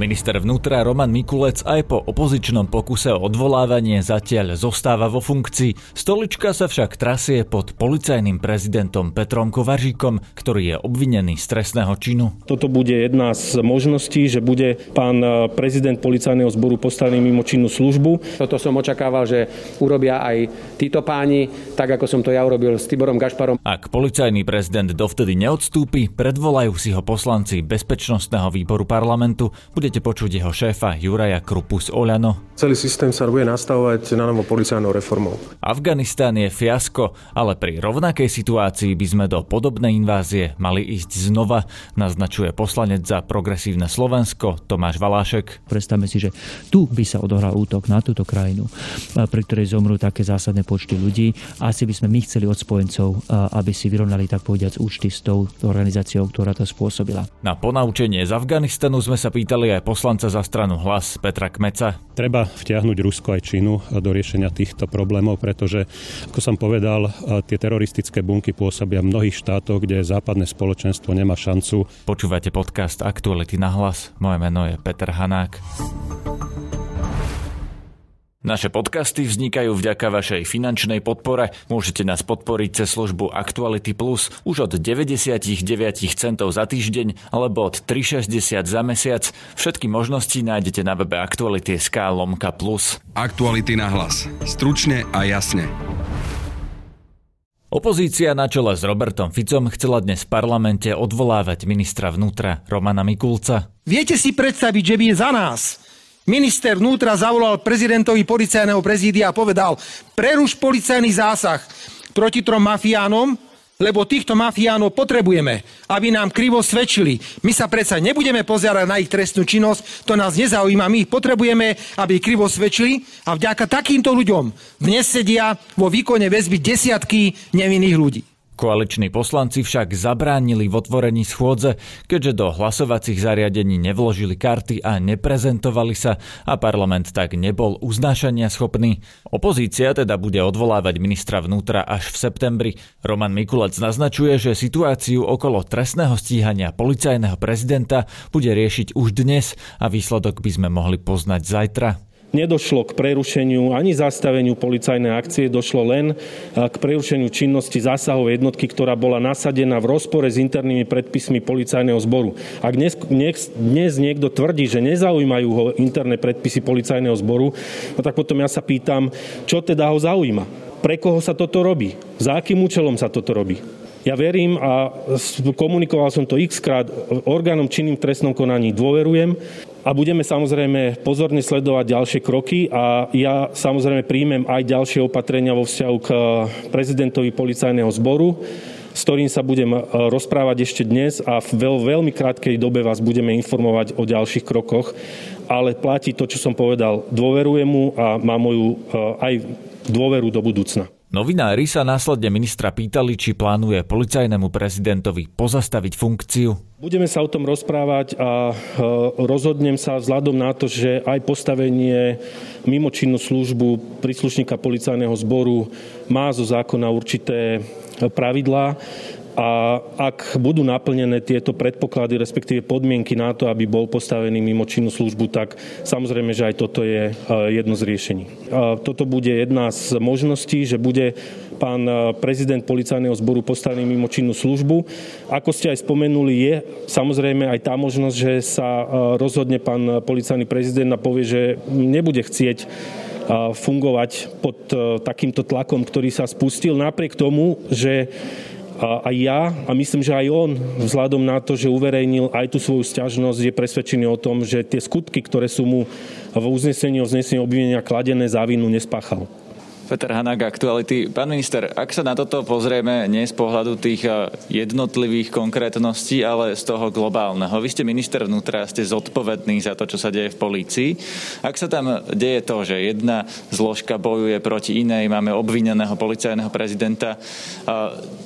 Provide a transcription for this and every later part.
Minister vnútra Roman Mikulec aj po opozičnom pokuse o odvolávanie zatiaľ zostáva vo funkcii. Stolička sa však trasie pod policajným prezidentom Petrom Kovaříkom, ktorý je obvinený z trestného činu. Toto bude jedna z možností, že bude pán prezident policajného zboru postavený mimo činnú službu. Toto som očakával, že urobia aj títo páni, tak ako som to ja urobil s Tiborom Gašparom. Ak policajný prezident dovtedy neodstúpi, predvolajú si ho poslanci Bezpečnostného výboru parlamentu. Bude budete počuť jeho šéfa Juraja Krupu z Oľano. Celý systém sa bude nastavovať na novo policajnou reformou. Afganistán je fiasko, ale pri rovnakej situácii by sme do podobnej invázie mali ísť znova, naznačuje poslanec za progresívne Slovensko Tomáš Valášek. Predstavme si, že tu by sa odohral útok na túto krajinu, pri ktorej zomrú také zásadné počty ľudí. Asi by sme my chceli od spojencov, aby si vyrovnali tak povediac účty s tou organizáciou, ktorá to spôsobila. Na ponaučenie z Afganistanu sme sa pýtali aj poslanca za stranu Hlas Petra Kmeca. Treba vtiahnuť Rusko aj Čínu do riešenia týchto problémov, pretože, ako som povedal, tie teroristické bunky pôsobia v mnohých štátoch, kde západné spoločenstvo nemá šancu. Počúvate podcast Aktuality na hlas. Moje meno je Peter Hanák. Naše podcasty vznikajú vďaka vašej finančnej podpore. Môžete nás podporiť cez službu Actuality Plus už od 99 centov za týždeň alebo od 3,60 za mesiac. Všetky možnosti nájdete na webe Actuality.sk lomka plus. Aktuality na hlas. Stručne a jasne. Opozícia na čele s Robertom Ficom chcela dnes v parlamente odvolávať ministra vnútra Romana Mikulca. Viete si predstaviť, že by za nás Minister vnútra zavolal prezidentovi policajného prezídia a povedal, preruš policajný zásah proti trom mafiánom, lebo týchto mafiánov potrebujeme, aby nám krivo svedčili. My sa predsa nebudeme pozerať na ich trestnú činnosť, to nás nezaujíma, my ich potrebujeme, aby krivo svedčili a vďaka takýmto ľuďom dnes sedia vo výkone väzby desiatky nevinných ľudí. Koaliční poslanci však zabránili v otvorení schôdze, keďže do hlasovacích zariadení nevložili karty a neprezentovali sa a parlament tak nebol uznášania schopný. Opozícia teda bude odvolávať ministra vnútra až v septembri. Roman Mikulec naznačuje, že situáciu okolo trestného stíhania policajného prezidenta bude riešiť už dnes a výsledok by sme mohli poznať zajtra. Nedošlo k prerušeniu ani zastaveniu policajnej akcie, došlo len k prerušeniu činnosti zásahovej jednotky, ktorá bola nasadená v rozpore s internými predpismi policajného zboru. Ak dnes, dnes, niekto tvrdí, že nezaujímajú ho interné predpisy policajného zboru, no tak potom ja sa pýtam, čo teda ho zaujíma? Pre koho sa toto robí? Za akým účelom sa toto robí? Ja verím a komunikoval som to x krát orgánom činným trestnom konaní. Dôverujem a budeme samozrejme pozorne sledovať ďalšie kroky a ja samozrejme príjmem aj ďalšie opatrenia vo vzťahu k prezidentovi policajného zboru, s ktorým sa budem e, rozprávať ešte dnes a v veľ, veľmi krátkej dobe vás budeme informovať o ďalších krokoch. Ale platí to, čo som povedal. Dôverujem mu a má moju e, aj dôveru do budúcna. Novinári sa následne ministra pýtali, či plánuje policajnému prezidentovi pozastaviť funkciu. Budeme sa o tom rozprávať a e, rozhodnem sa vzhľadom na to, že aj postavenie mimočinnú službu príslušníka policajného zboru má zo zákona určité pravidlá a ak budú naplnené tieto predpoklady, respektíve podmienky na to, aby bol postavený mimo činnú službu, tak samozrejme, že aj toto je e, jedno z riešení. Toto bude jedna z možností, že bude pán e, prezident policajného zboru postavený mimo činnú službu. Ako ste aj spomenuli, je samozrejme aj tá možnosť, že sa e, rozhodne pán policajný prezident a povie, že nebude chcieť fungovať pod takýmto tlakom, ktorý sa spustil, napriek tomu, že a aj ja a myslím, že aj on, vzhľadom na to, že uverejnil aj tú svoju stiažnosť, je presvedčený o tom, že tie skutky, ktoré sú mu v uznesení o znesení obvinenia kladené za vinu, nespáchal. Peter Hanák, aktuality. Pán minister, ak sa na toto pozrieme nie z pohľadu tých eh, jednotlivých konkrétností, ale z toho globálneho. Vy ste minister vnútra, ste zodpovedný za to, čo sa deje v polícii. Ak sa tam deje to, že jedna zložka bojuje proti inej, máme obvineného policajného prezidenta,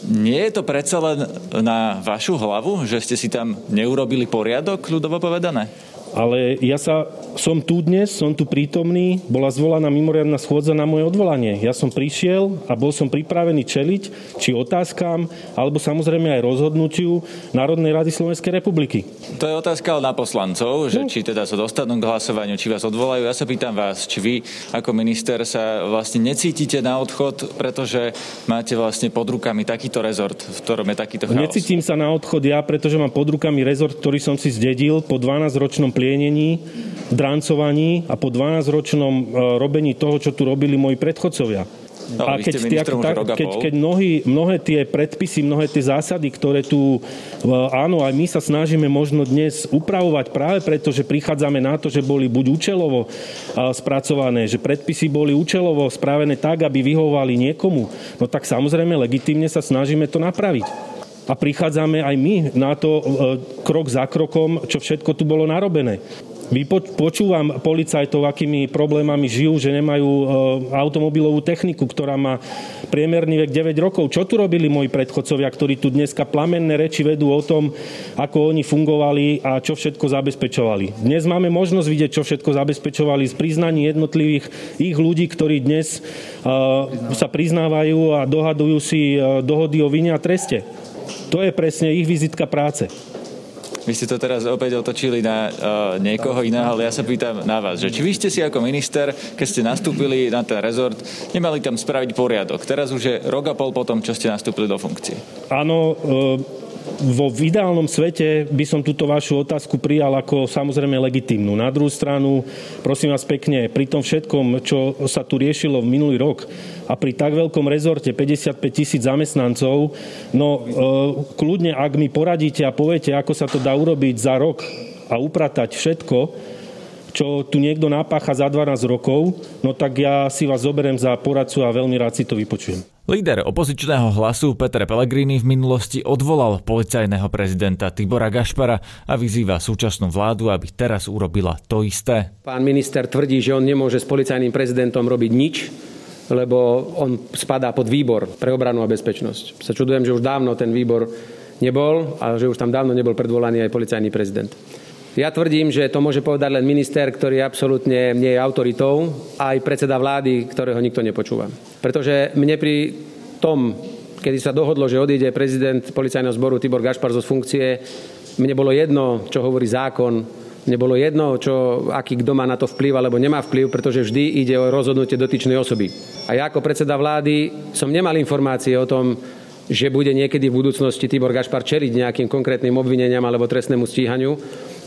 nie je to predsa len na vašu hlavu, že ste si tam neurobili poriadok, ľudovo povedané? Ale ja sa, som tu dnes, som tu prítomný, bola zvolaná mimoriadná schôdza na moje odvolanie. Ja som prišiel a bol som pripravený čeliť či otázkam, alebo samozrejme aj rozhodnutiu Národnej rady Slovenskej republiky. To je otázka na poslancov, že no. či teda sa dostanú k hlasovaniu, či vás odvolajú. Ja sa pýtam vás, či vy ako minister sa vlastne necítite na odchod, pretože máte vlastne pod rukami takýto rezort, v ktorom je takýto chaos. Necítim sa na odchod ja, pretože mám pod rukami rezort, ktorý som si zdedil po 12-ročnom plienení, drancovaní a po 12-ročnom e, robení toho, čo tu robili moji predchodcovia. No, a keď, tak, tak, keď, keď mnohí, mnohé tie predpisy, mnohé tie zásady, ktoré tu, e, áno, aj my sa snažíme možno dnes upravovať práve preto, že prichádzame na to, že boli buď účelovo e, spracované, že predpisy boli účelovo spravené tak, aby vyhovovali niekomu, no tak samozrejme legitimne sa snažíme to napraviť a prichádzame aj my na to krok za krokom, čo všetko tu bolo narobené. Počúvam policajtov, akými problémami žijú, že nemajú e, automobilovú techniku, ktorá má priemerný vek 9 rokov. Čo tu robili moji predchodcovia, ktorí tu dneska plamenné reči vedú o tom, ako oni fungovali a čo všetko zabezpečovali. Dnes máme možnosť vidieť, čo všetko zabezpečovali z priznaní jednotlivých ich ľudí, ktorí dnes uh, sa priznávajú a dohadujú si dohody o vine a treste. To je presne ich vizitka práce. Vy ste to teraz opäť otočili na uh, niekoho iného, ale ja sa pýtam na vás, že či vy ste si ako minister, keď ste nastúpili na ten rezort, nemali tam spraviť poriadok. Teraz už je rok a pol potom, čo ste nastúpili do funkcie. Áno, uh vo ideálnom svete by som túto vašu otázku prijal ako samozrejme legitímnu. Na druhú stranu, prosím vás pekne, pri tom všetkom, čo sa tu riešilo v minulý rok a pri tak veľkom rezorte 55 tisíc zamestnancov, no e, kľudne, ak mi poradíte a poviete, ako sa to dá urobiť za rok a upratať všetko, čo tu niekto napácha za 12 rokov, no tak ja si vás zoberiem za poradcu a veľmi rád si to vypočujem. Líder opozičného hlasu Peter Pellegrini v minulosti odvolal policajného prezidenta Tibora Gašpara a vyzýva súčasnú vládu, aby teraz urobila to isté. Pán minister tvrdí, že on nemôže s policajným prezidentom robiť nič, lebo on spadá pod výbor pre obranu a bezpečnosť. Sa čudujem, že už dávno ten výbor nebol a že už tam dávno nebol predvolaný aj policajný prezident. Ja tvrdím, že to môže povedať len minister, ktorý absolútne nie je autoritou, aj predseda vlády, ktorého nikto nepočúva. Pretože mne pri tom, kedy sa dohodlo, že odíde prezident policajného zboru Tibor Gašpar zo funkcie, mne bolo jedno, čo hovorí zákon, mne bolo jedno, čo, aký kto má na to vplyv alebo nemá vplyv, pretože vždy ide o rozhodnutie dotyčnej osoby. A ja ako predseda vlády som nemal informácie o tom, že bude niekedy v budúcnosti Tibor Gašpar čeliť nejakým konkrétnym obvineniam alebo trestnému stíhaniu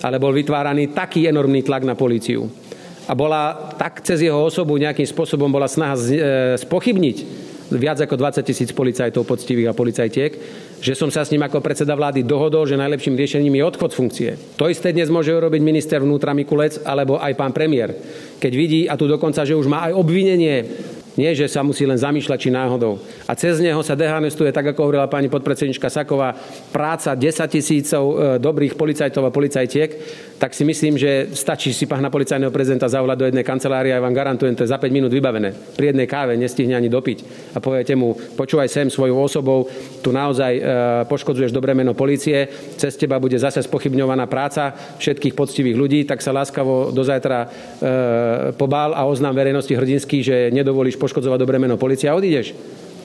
ale bol vytváraný taký enormný tlak na políciu. A bola tak cez jeho osobu nejakým spôsobom bola snaha e, spochybniť viac ako 20 tisíc policajtov poctivých a policajtiek, že som sa s ním ako predseda vlády dohodol, že najlepším riešením je odchod funkcie. To isté dnes môže urobiť minister vnútra Mikulec alebo aj pán premiér. Keď vidí, a tu dokonca, že už má aj obvinenie nie, že sa musí len zamýšľať, či náhodou. A cez neho sa dehanestuje, tak ako hovorila pani podpredsednička Saková, práca 10 tisícov e, dobrých policajtov a policajtiek, tak si myslím, že stačí si pána policajného prezidenta zavolať do jednej kancelárie a vám garantujem, to je za 5 minút vybavené. Pri jednej káve nestihne ani dopiť. A poviete mu, počúvaj sem svojou osobou, tu naozaj e, poškodzuješ dobré meno policie, cez teba bude zase spochybňovaná práca všetkých poctivých ľudí, tak sa láskavo do zajtra e, a oznám verejnosti hrdinský, že nedovolíš poškodzovať dobré meno policia a odídeš.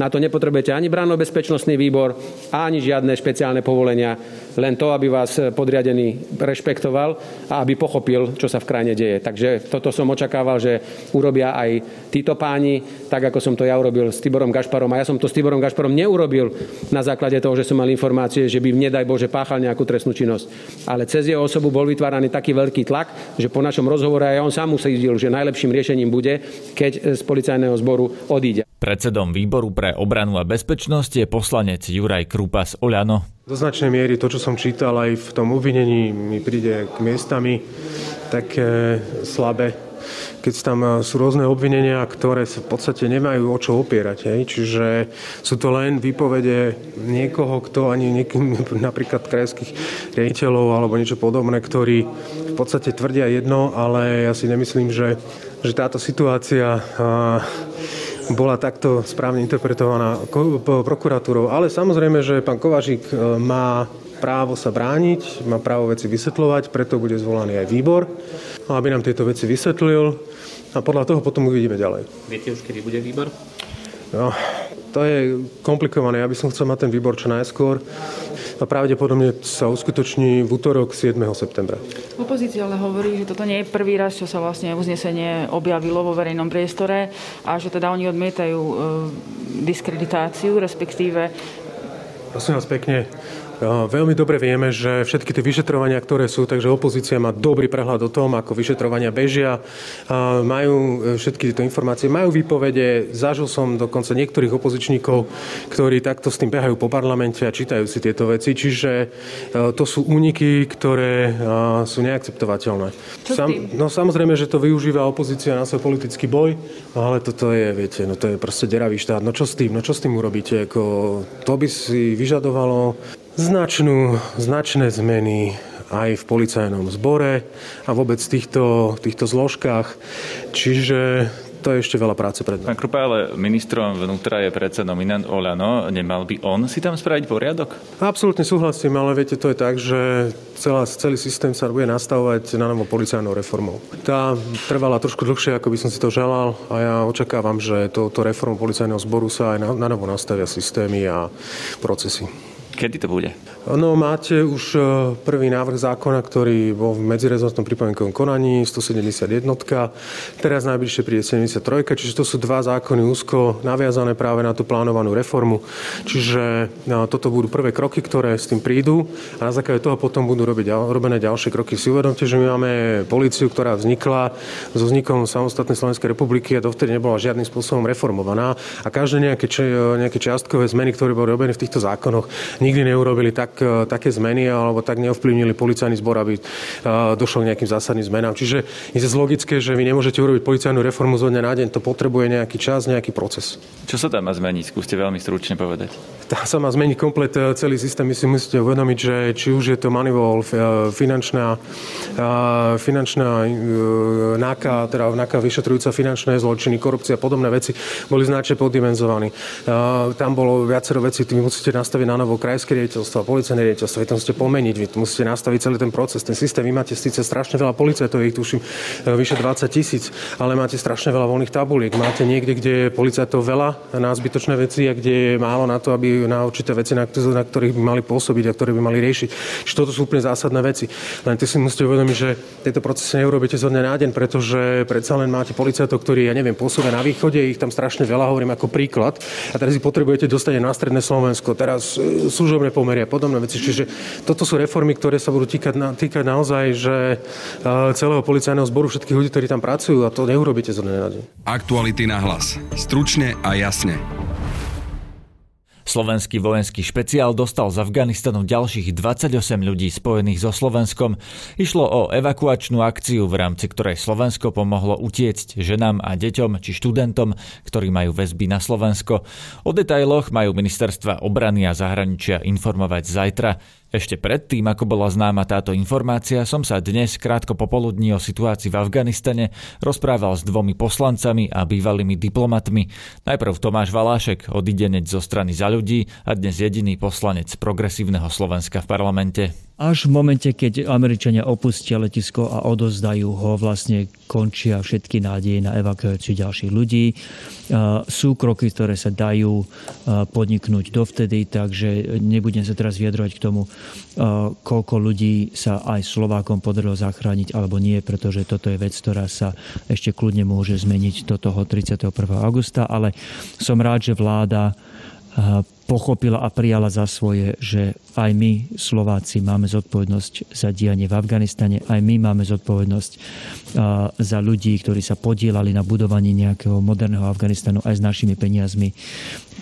Na to nepotrebujete ani branno-bezpečnostný výbor, ani žiadne špeciálne povolenia, len to, aby vás podriadený rešpektoval a aby pochopil, čo sa v krajine deje. Takže toto som očakával, že urobia aj títo páni, tak ako som to ja urobil s Tiborom Gašparom. A ja som to s Tiborom Gašparom neurobil na základe toho, že som mal informácie, že by, nedaj Bože, páchal nejakú trestnú činnosť. Ale cez jeho osobu bol vytváraný taký veľký tlak, že po našom rozhovore aj on sám musel, že najlepším riešením bude, keď z policajného zboru odíde. Predsedom výboru pre obranu a bezpečnosť je poslanec Juraj Krupa Oľano. Do značnej miery to, čo som čítal aj v tom uvinení, mi príde k miestami také slabé keď tam e, sú rôzne obvinenia, ktoré sa v podstate nemajú o čo opierať. Hej. Čiže sú to len výpovede niekoho, kto ani niekým, napríklad krajských riaditeľov alebo niečo podobné, ktorí v podstate tvrdia jedno, ale ja si nemyslím, že, že táto situácia bola takto správne interpretovaná prokuratúrou. Ale samozrejme, že pán Kovažík e, má právo sa brániť, má právo veci vysvetľovať, preto bude zvolaný aj výbor, aby nám tieto veci vysvetlil a podľa toho potom uvidíme ďalej. Viete už, kedy bude výbor? No, to je komplikované. Ja by som chcel mať ten výbor čo najskôr a pravdepodobne sa uskutoční v útorok 7. septembra. Opozícia ale hovorí, že toto nie je prvý raz, čo sa vlastne uznesenie objavilo vo verejnom priestore a že teda oni odmietajú e, diskreditáciu, respektíve Prosím vás pekne, Veľmi dobre vieme, že všetky tie vyšetrovania, ktoré sú, takže opozícia má dobrý prehľad o tom, ako vyšetrovania bežia. Majú e, všetky tieto informácie, majú výpovede. Zažil som dokonca niektorých opozičníkov, ktorí takto s tým behajú po parlamente a čítajú si tieto veci. Čiže e, to sú úniky, ktoré sú neakceptovateľné. Sam, no samozrejme, že to využíva opozícia na svoj politický boj, ale toto je, viete, no to je proste deravý štát. No čo s tým? No čo s tým urobíte? Ako, to by si vyžadovalo značnú, značné zmeny aj v policajnom zbore a vôbec v týchto, týchto zložkách. Čiže to je ešte veľa práce pred nami. Pán Krupa, ale ministrom vnútra je predsa nominant Olano. Nemal by on si tam spraviť poriadok? Absolútne súhlasím, ale viete, to je tak, že celá, celý systém sa bude nastavovať na novo policajnou reformou. Tá trvala trošku dlhšie, ako by som si to želal a ja očakávam, že touto reformou policajného zboru sa aj na, na novo nastavia systémy a procesy. Kedy to bude? No, máte už e, prvý návrh zákona, ktorý bol v medzirezortnom pripomienkovom konaní, 171. Teraz najbližšie príde 73. Čiže to sú dva zákony úzko naviazané práve na tú plánovanú reformu. Čiže no, toto budú prvé kroky, ktoré s tým prídu a na základe toho potom budú robiť, robené ďalšie kroky. Si uvedomte, že my máme políciu, ktorá vznikla so vznikom samostatnej Slovenskej republiky a dovtedy nebola žiadnym spôsobom reformovaná a každé nejaké, nejaké čiastkové zmeny, ktoré boli robené v týchto zákonoch, nikdy neurobili tak, e, také zmeny alebo tak neovplyvnili policajný zbor, aby e, došlo k nejakým zásadným zmenám. Čiže je zase logické, že vy nemôžete urobiť policajnú reformu zo dňa na deň. To potrebuje nejaký čas, nejaký proces. Čo sa tam má zmeniť? Skúste veľmi stručne povedať. Tá sa má zmeniť komplet e, celý systém. My si musíte uvedomiť, že či už je to manivol, finančná, finančná náka, teda náka vyšetrujúca finančné zločiny, korupcia a podobné veci boli značne poddimenzovaní. Tam bolo viacero vecí, vy musíte nastaviť na novo kraj krajské riaditeľstvo, policajné riaditeľstvo, vy to musíte pomeniť, vy musíte nastaviť celý ten proces, ten systém. Vy máte síce strašne veľa policajtov, ich tuším e, vyše 20 tisíc, ale máte strašne veľa voľných tabuliek. Máte niekde, kde je policajtov veľa na zbytočné veci a kde je málo na to, aby na určité veci, na, ktorých by mali pôsobiť a ktoré by mali riešiť. Čiže toto sú úplne zásadné veci. Len ty si musíte uvedomiť, že tieto procesy neurobíte zo dňa na deň, pretože predsa len máte policajtov, ktorí, ja neviem, pôsobia na východe, ich tam strašne veľa, hovorím ako príklad. A teraz ich potrebujete dostať na stredné Slovensko. Teraz e, služobné pomery a podobné veci. Čiže toto sú reformy, ktoré sa budú týkať, na, týkať naozaj, že celého policajného zboru, všetkých ľudí, ktorí tam pracujú a to neurobíte zo dňa. Aktuality na hlas. Stručne a jasne. Slovenský vojenský špeciál dostal z Afganistanu ďalších 28 ľudí spojených so Slovenskom. Išlo o evakuačnú akciu, v rámci ktorej Slovensko pomohlo utiecť ženám a deťom či študentom, ktorí majú väzby na Slovensko. O detailoch majú ministerstva obrany a zahraničia informovať zajtra. Ešte predtým, ako bola známa táto informácia, som sa dnes krátko popoludní o situácii v Afganistane rozprával s dvomi poslancami a bývalými diplomatmi. Najprv Tomáš Valášek, odidenec zo strany za ľudí a dnes jediný poslanec progresívneho Slovenska v parlamente. Až v momente, keď Američania opustia letisko a odozdajú ho, vlastne končia všetky nádeje na evakuáciu ďalších ľudí. Sú kroky, ktoré sa dajú podniknúť dovtedy, takže nebudem sa teraz vyjadrovať k tomu, koľko ľudí sa aj Slovákom podarilo zachrániť alebo nie, pretože toto je vec, ktorá sa ešte kľudne môže zmeniť do toho 31. augusta, ale som rád, že vláda pochopila a prijala za svoje, že aj my, Slováci, máme zodpovednosť za dianie v Afganistane, aj my máme zodpovednosť za ľudí, ktorí sa podielali na budovaní nejakého moderného Afganistanu aj s našimi peniazmi.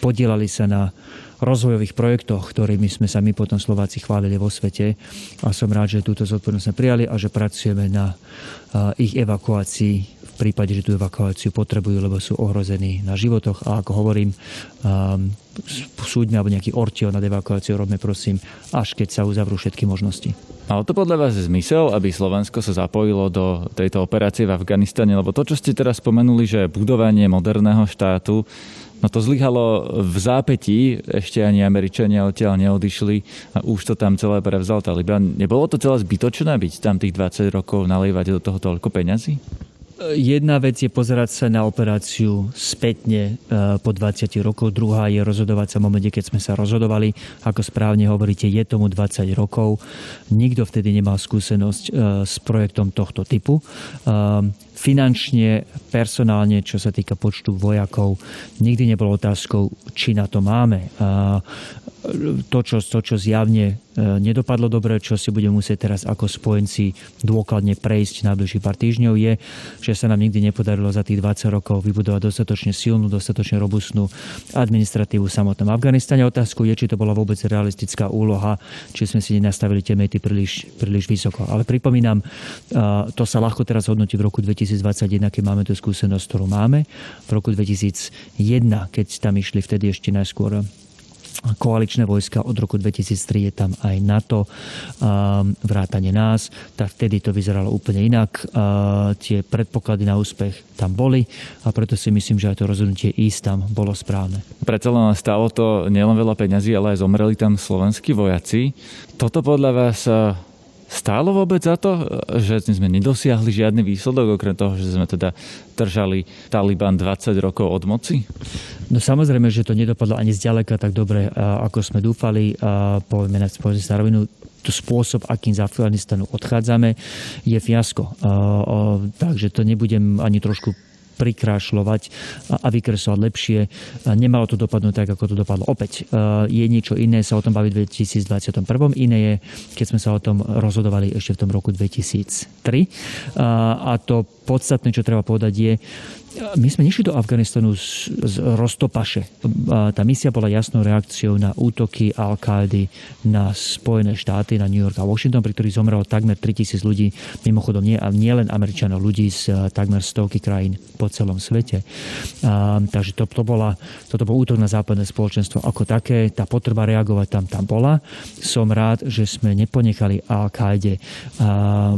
Podielali sa na rozvojových projektoch, ktorými sme sa my potom Slováci chválili vo svete. A som rád, že túto zodpovednosť sme prijali a že pracujeme na ich evakuácii prípade, že tú evakuáciu potrebujú, lebo sú ohrození na životoch. A ako hovorím, súďme alebo nejaký ortio nad evakuáciou robme prosím, až keď sa uzavrú všetky možnosti. Malo to podľa vás zmysel, aby Slovensko sa zapojilo do tejto operácie v Afganistane? Lebo to, čo ste teraz spomenuli, že budovanie moderného štátu No to zlyhalo v zápätí, ešte ani Američania odtiaľ neodišli a už to tam celé prevzal Taliban. Nebolo to celé zbytočné byť tam tých 20 rokov, nalievať do toho toľko peňazí? Jedna vec je pozerať sa na operáciu spätne e, po 20 rokov, druhá je rozhodovať sa v momente, keď sme sa rozhodovali. Ako správne hovoríte, je tomu 20 rokov. Nikto vtedy nemal skúsenosť e, s projektom tohto typu. E, finančne, personálne, čo sa týka počtu vojakov, nikdy nebolo otázkou, či na to máme to, čo, to, čo zjavne e, nedopadlo dobre, čo si budeme musieť teraz ako spojenci dôkladne prejsť na najbližších pár týždňov, je, že sa nám nikdy nepodarilo za tých 20 rokov vybudovať dostatočne silnú, dostatočne robustnú administratívu v samotnom Afganistane. Otázku je, či to bola vôbec realistická úloha, či sme si nenastavili tie mety príliš, príliš vysoko. Ale pripomínam, e, to sa ľahko teraz hodnotí v roku 2021, keď máme tú skúsenosť, ktorú máme. V roku 2001, keď tam išli vtedy ešte najskôr koaličné vojska. Od roku 2003 je tam aj NATO, vrátane nás. Tak vtedy to vyzeralo úplne inak. Tie predpoklady na úspech tam boli a preto si myslím, že aj to rozhodnutie ísť tam bolo správne. Predsa len stalo to nielen veľa peňazí, ale aj zomreli tam slovenskí vojaci. Toto podľa vás Stálo vôbec za to, že sme nedosiahli žiadny výsledok, okrem toho, že sme teda držali Taliban 20 rokov od moci? No samozrejme, že to nedopadlo ani zďaleka tak dobre, ako sme dúfali. Povieme na sa rovinu, to spôsob, akým z Afganistanu odchádzame, je fiasko. Takže to nebudem ani trošku prikrášľovať a vykresovať lepšie. Nemalo to dopadnúť tak, ako to dopadlo. Opäť je niečo iné sa o tom baviť v 2021. Iné je, keď sme sa o tom rozhodovali ešte v tom roku 2003. A to podstatné, čo treba povedať, je, my sme nešli do Afganistanu z, z roztopaše. Tá misia bola jasnou reakciou na útoky Al-Qaedy na Spojené štáty, na New York a Washington, pri ktorých zomrelo takmer 3000 ľudí, mimochodom nie, nie len Američanov, ľudí z takmer stovky krajín po celom svete. A, takže to, to bola, toto bol útok na západné spoločenstvo ako také. Tá potreba reagovať tam tam bola. Som rád, že sme neponechali Al-Qaede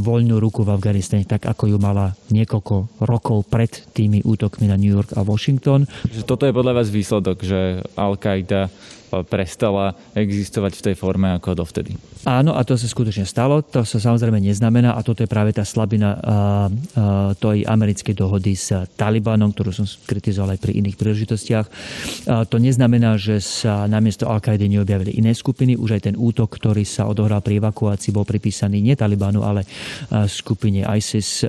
voľnú ruku v Afganistane, tak ako ju mala niekoľko rokov pred tými útokmi na New York a Washington. Toto je podľa vás výsledok, že Al-Qaida prestala existovať v tej forme ako dovtedy. Áno, a to sa skutočne stalo. To sa samozrejme neznamená a toto je práve tá slabina tej americkej dohody s Talibanom, ktorú som kritizoval aj pri iných príležitostiach. To neznamená, že sa namiesto al qaidi neobjavili iné skupiny. Už aj ten útok, ktorý sa odohral pri evakuácii, bol pripísaný nie Talibanu, ale skupine ISIS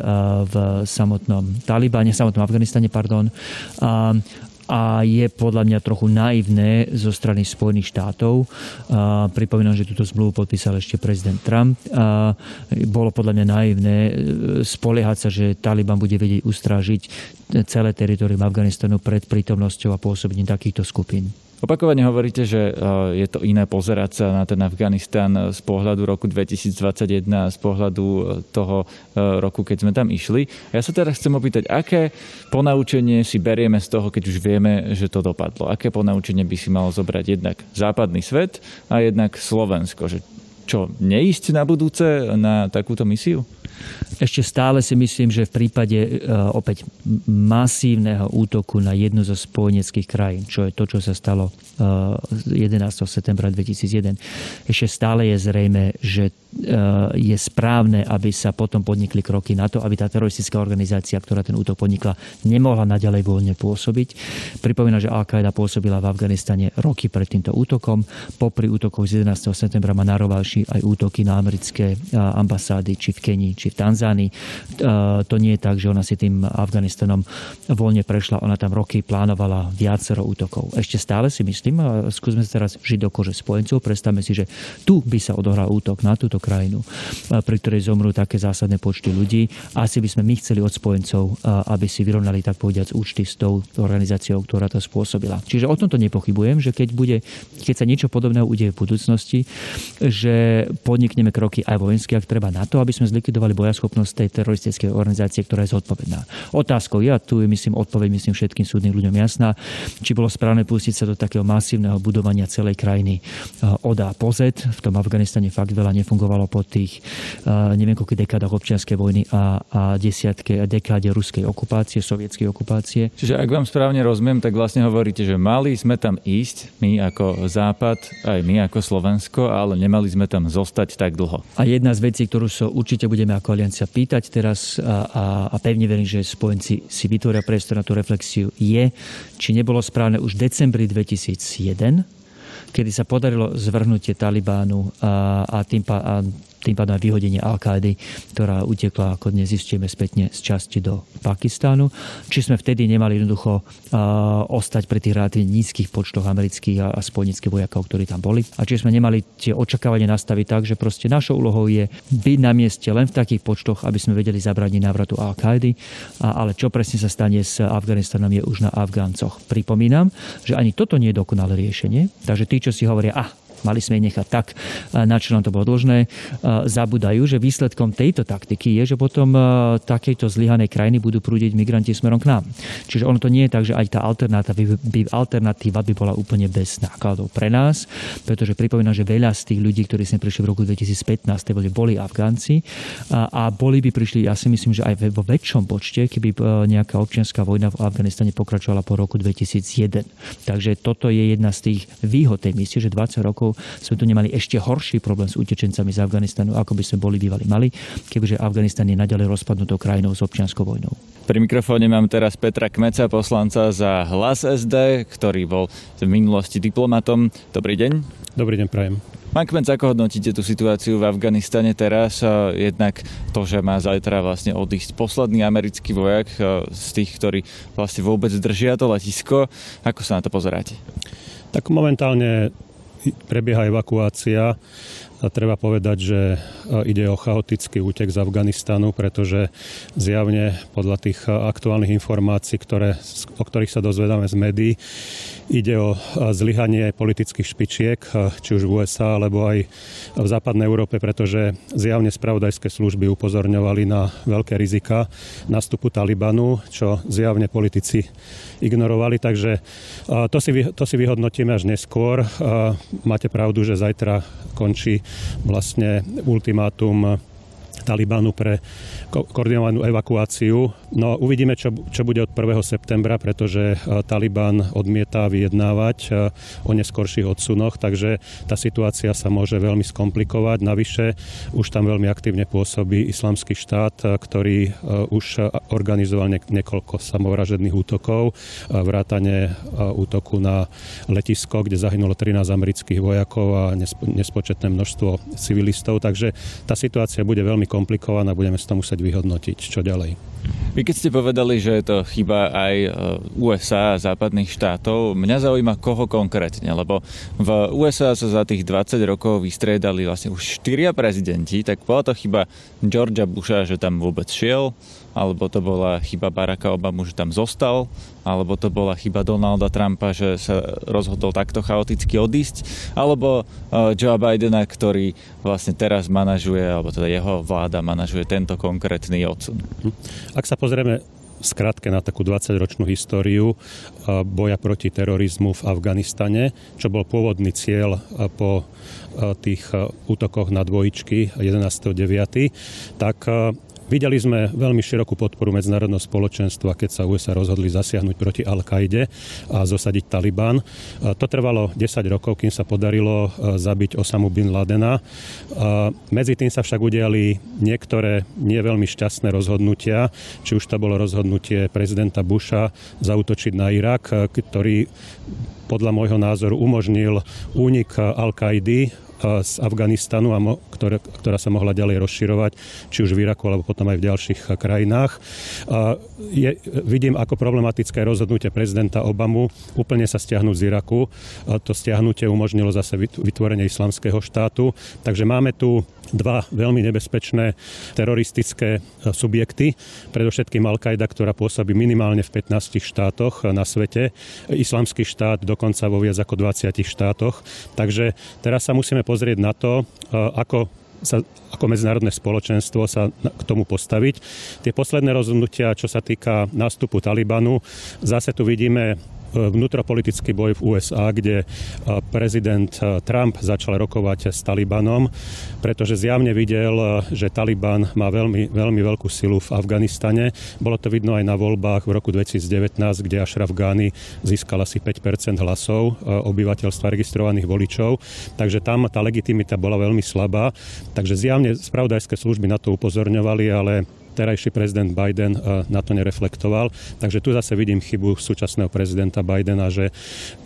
v samotnom Talibane, samotnom Afganistane, pardon a je podľa mňa trochu naivné zo strany Spojených štátov. A pripomínam, že túto zmluvu podpísal ešte prezident Trump. A bolo podľa mňa naivné e, spoliehať sa, že Taliban bude vedieť ustrážiť celé teritorium Afganistanu pred prítomnosťou a pôsobením takýchto skupín. Opakovane hovoríte, že je to iné pozerať sa na ten Afganistan z pohľadu roku 2021 a z pohľadu e, toho e, roku, keď sme tam išli. Ja sa teraz chcem opýtať, aké ponaučenie si berieme z toho, keď už vieme, že to dopadlo? Aké ponaučenie by si malo zobrať jednak západný svet a jednak Slovensko? Že čo, neísť na budúce na takúto misiu? Ešte stále si myslím, že v prípade e, opäť masívneho útoku na jednu zo spojeneckých krajín, čo je to, čo sa stalo 11. E, septembra 2001, ešte stále je zrejme, že e, je správne, aby sa potom podnikli kroky na to, aby tá teroristická organizácia, ktorá ten útok podnikla, nemohla naďalej voľne pôsobiť. Pripomína, že Al-Qaeda pôsobila v Afganistane roky pred týmto útokom. Popri útokoch z 11. septembra má narovalší aj útoky na americké ambasády, či v Kenii, či v Tanzánii. To nie je tak, že ona si tým Afganistanom voľne prešla, ona tam roky plánovala viacero útokov. Ešte stále si myslím, a skúsme sa teraz žiť do kože spojencov, predstavme si, že tu by sa odohral útok na túto krajinu, pri ktorej zomrú také zásadné počty ľudí. Asi by sme my chceli od spojencov, aby si vyrovnali tak povediac účty s tou organizáciou, ktorá to spôsobila. Čiže o tomto nepochybujem, že keď, bude, keď sa niečo podobného udeje v budúcnosti, že podnikneme kroky aj vojenské, ak treba na to, aby sme zlikvidovali bojaschopnosť schopnosť tej teroristickej organizácie, ktorá je zodpovedná. Otázkou je, a tu je myslím odpoveď myslím všetkým súdnym ľuďom jasná, či bolo správne pustiť sa do takého masívneho budovania celej krajiny eh, od A po Z. V tom Afganistane fakt veľa nefungovalo po tých eh, neviem koľko dekádach občianskej vojny a, a desiatke dekáde ruskej okupácie, sovietskej okupácie. Čiže ak vám správne rozumiem, tak vlastne hovoríte, že mali sme tam ísť, my ako Západ, aj my ako Slovensko, ale nemali sme tam zostať tak dlho. A jedna z vecí, ktorú sa so určite budeme ako pýtať teraz a, a, a pevne verím, že spojenci si vytvoria priestor na tú reflexiu, je, či nebolo správne už v decembri 2001 kedy sa podarilo zvrhnutie Talibánu a, a tým, a tým pádom vyhodenie Al-Kády, ktorá utekla, ako dnes zistíme spätne, z časti do Pakistánu. Či sme vtedy nemali jednoducho uh, ostať pri tých relatívne nízkych počtoch amerických a, a spojnických vojakov, ktorí tam boli. A či sme nemali tie očakávania nastaviť tak, že proste našou úlohou je byť na mieste len v takých počtoch, aby sme vedeli zabrániť návratu Al-Kády. Ale čo presne sa stane s Afganistanom je už na Afgáncoch. Pripomínam, že ani toto nie je dokonalé riešenie. Takže tí, čo si hovoria, ah, mali sme ich nechať tak, na čo nám to bolo dlžné, zabudajú, že výsledkom tejto taktiky je, že potom takejto zlyhanej krajiny budú prúdiť migranti smerom k nám. Čiže ono to nie je tak, že aj tá alternatíva by, alternatíva by bola úplne bez nákladov pre nás, pretože pripomínam, že veľa z tých ľudí, ktorí sme prišli v roku 2015, boli, boli Afgánci a, a boli by prišli, ja si myslím, že aj vo väčšom počte, keby nejaká občianská vojna v Afganistane pokračovala po roku 2001. Takže toto je jedna z tých výhod tej misie, že 20 rokov sme tu nemali ešte horší problém s utečencami z Afganistanu, ako by sme boli bývali mali, kebyže Afganistan je naďalej rozpadnutou krajinou s občianskou vojnou. Pri mikrofóne mám teraz Petra Kmeca, poslanca za Hlas SD, ktorý bol v minulosti diplomatom. Dobrý deň. Dobrý deň, prajem. Pán Kmenc, ako hodnotíte tú situáciu v Afganistane teraz? Jednak to, že má zajtra vlastne odísť posledný americký vojak z tých, ktorí vlastne vôbec držia to letisko. Ako sa na to pozeráte? Tak momentálne prebieha evakuácia a treba povedať, že ide o chaotický útek z Afganistanu, pretože zjavne podľa tých aktuálnych informácií, ktoré, o ktorých sa dozvedáme z médií, ide o zlyhanie politických špičiek, či už v USA, alebo aj v západnej Európe, pretože zjavne spravodajské služby upozorňovali na veľké rizika nastupu Talibanu, čo zjavne politici ignorovali. Takže to si, to si vyhodnotíme až neskôr. Máte pravdu, že zajtra končí vlastne ultimátum Talibanu pre ko- koordinovanú evakuáciu. No uvidíme, čo, čo bude od 1. septembra, pretože e, Taliban odmieta vyjednávať e, o neskorších odsunoch, takže tá situácia sa môže veľmi skomplikovať. Navyše už tam veľmi aktívne pôsobí islamský štát, e, ktorý už organizoval niekoľko samovražedných útokov, vrátane útoku na letisko, kde zahynulo 13 amerických vojakov a nespočetné množstvo civilistov, takže tá situácia bude veľmi komplikovaná, budeme sa to musieť vyhodnotiť, čo ďalej. Vy keď ste povedali, že je to chyba aj e, USA a západných štátov, mňa zaujíma koho konkrétne, lebo v USA sa za tých 20 rokov vystriedali vlastne už štyria prezidenti, tak bola to chyba Georgia Busha, že tam vôbec šiel, alebo to bola chyba Baracka Obama, že tam zostal, alebo to bola chyba Donalda Trumpa, že sa rozhodol takto chaoticky odísť, alebo uh, Joe Bidena, ktorý vlastne teraz manažuje, alebo teda jeho vláda manažuje tento konkrétny odsun. Hm. Ak sa pozrieme skrátke na takú 20-ročnú históriu uh, boja proti terorizmu v Afganistane, čo bol pôvodný cieľ uh, po tých útokoch na dvojičky 11.9., tak Videli sme veľmi širokú podporu medzinárodného spoločenstva, keď sa USA rozhodli zasiahnuť proti Al-Kaide a zosadiť Taliban. To trvalo 10 rokov, kým sa podarilo e, zabiť Osamu bin Ladena. Medzi tým sa však udiali niektoré nie veľmi šťastné rozhodnutia, či už to bolo rozhodnutie prezidenta Busha zautočiť na Irak, e, ktorý podľa môjho názoru umožnil únik Al-Kaidy z Afganistanu, a mo, ktoré, ktorá sa mohla ďalej rozširovať, či už v Iraku, alebo potom aj v ďalších krajinách. Je, vidím ako problematické rozhodnutie prezidenta Obamu úplne sa stiahnuť z Iraku. To stiahnutie umožnilo zase vytvorenie islamského štátu. Takže máme tu dva veľmi nebezpečné teroristické subjekty, predovšetkým Al-Qaida, ktorá pôsobí minimálne v 15 štátoch na svete, islamský štát dokonca vo viac ako 20 štátoch. Takže teraz sa musíme pozrieť na to, ako sa ako medzinárodné spoločenstvo sa k tomu postaviť. Tie posledné rozhodnutia, čo sa týka nástupu Talibanu, zase tu vidíme vnútropolitický boj v USA, kde prezident Trump začal rokovať s Talibanom, pretože zjavne videl, že Taliban má veľmi, veľmi veľkú silu v Afganistane. Bolo to vidno aj na voľbách v roku 2019, kde Ashraf Ghani získal asi 5% hlasov obyvateľstva registrovaných voličov. Takže tam tá legitimita bola veľmi slabá. Takže zjavne spravodajské služby na to upozorňovali, ale terajší prezident Biden eh, na to nereflektoval. Takže tu zase vidím chybu súčasného prezidenta Bidena, že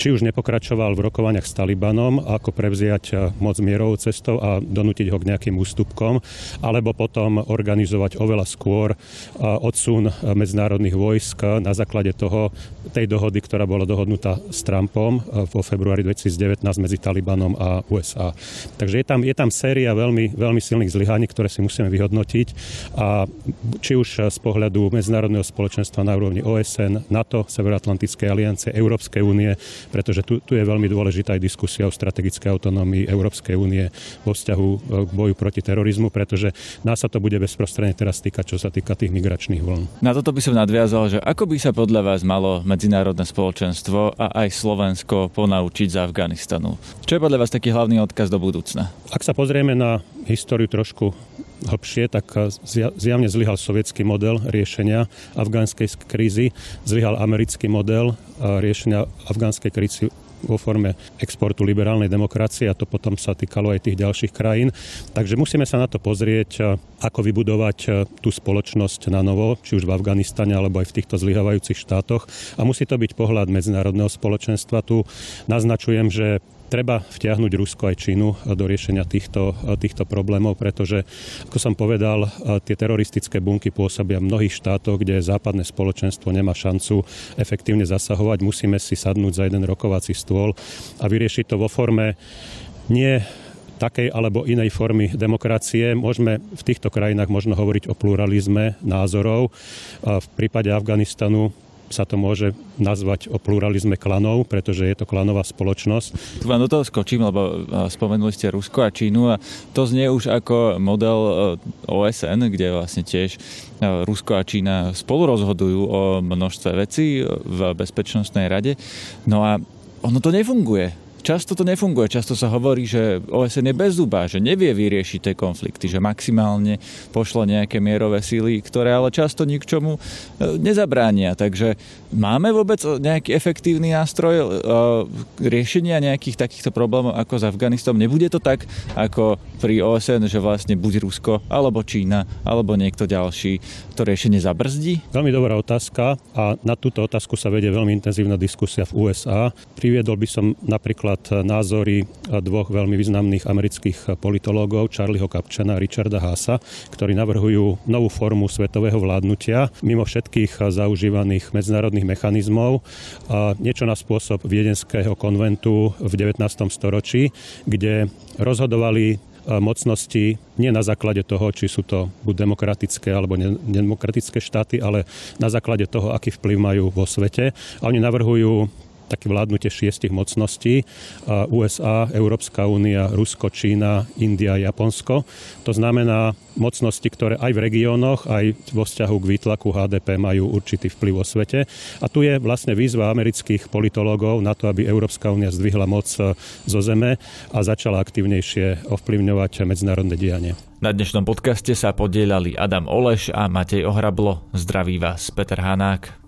či už nepokračoval v rokovaniach s Talibanom, ako prevziať eh, moc mierovou cestou a donútiť ho k nejakým ústupkom, alebo potom organizovať oveľa skôr eh, odsun medzinárodných vojsk na základe toho, tej dohody, ktorá bola dohodnutá s Trumpom vo februári 2019 medzi Talibanom a USA. Takže je tam, je tam séria veľmi, veľmi silných zlyhaní, ktoré si musíme vyhodnotiť a či už z pohľadu medzinárodného spoločenstva na úrovni OSN, NATO, Severoatlantickej aliancie, Európskej únie, pretože tu, tu je veľmi dôležitá aj diskusia o strategickej autonómii Európskej únie vo vzťahu e, k boju proti terorizmu, pretože nás sa to bude bezprostredne teraz týkať, čo sa týka tých migračných vln. Na toto by som nadviazal, že ako by sa podľa vás malo medzinárodné spoločenstvo a aj Slovensko ponaučiť z Afganistanu? Čo je podľa vás taký hlavný odkaz do budúcna? Ak sa pozrieme na históriu trošku hlbšie, tak zjavne zlyhal sovietský model riešenia afgánskej krízy, zlyhal americký model riešenia afgánskej krízy vo forme exportu liberálnej demokracie a to potom sa týkalo aj tých ďalších krajín. Takže musíme sa na to pozrieť, ako vybudovať tú spoločnosť na novo, či už v Afganistane alebo aj v týchto zlyhávajúcich štátoch. A musí to byť pohľad medzinárodného spoločenstva. Tu naznačujem, že treba vtiahnuť Rusko aj Čínu do riešenia týchto, týchto problémov, pretože, ako som povedal, tie teroristické bunky pôsobia v mnohých štátoch, kde západné spoločenstvo nemá šancu efektívne zasahovať. Musíme si sadnúť za jeden rokovací stôl a vyriešiť to vo forme nie takej alebo inej formy demokracie. Môžeme v týchto krajinách možno hovoriť o pluralizme názorov. V prípade Afganistanu sa to môže nazvať o pluralizme klanov, pretože je to klanová spoločnosť. Tu vám do toho skočím, lebo spomenuli ste Rusko a Čínu a to znie už ako model e, OSN, kde vlastne tiež e, Rusko a Čína spolu rozhodujú o množstve vecí v Bezpečnostnej rade. No a ono to nefunguje Často to nefunguje, často sa hovorí, že OSN je bezzubá, že nevie vyriešiť tie konflikty, že maximálne pošlo nejaké mierové síly, ktoré ale často nikčomu e, nezabránia. Takže máme vôbec nejaký efektívny nástroj e, riešenia nejakých takýchto problémov ako s Afganistom? Nebude to tak ako pri OSN, že vlastne buď Rusko, alebo Čína, alebo niekto ďalší to riešenie zabrzdí? Veľmi dobrá otázka a na túto otázku sa vedie veľmi intenzívna diskusia v USA. Priviedol by som napríklad napríklad názory dvoch veľmi významných amerických politológov, Charlieho Kapčana a Richarda Haasa, ktorí navrhujú novú formu svetového vládnutia mimo všetkých zaužívaných medzinárodných mechanizmov. Niečo na spôsob Viedenského konventu v 19. storočí, kde rozhodovali mocnosti nie na základe toho, či sú to buď demokratické alebo nedemokratické štáty, ale na základe toho, aký vplyv majú vo svete. A oni navrhujú také vládnutie šiestich mocností. USA, Európska únia, Rusko, Čína, India, Japonsko. To znamená mocnosti, ktoré aj v regiónoch, aj vo vzťahu k výtlaku HDP majú určitý vplyv vo svete. A tu je vlastne výzva amerických politológov na to, aby Európska únia zdvihla moc e, zo zeme a začala aktívnejšie ovplyvňovať medzinárodné dianie. Na dnešnom podcaste sa podielali Adam Oleš a Matej Ohrablo. Zdraví vás Peter Hanák.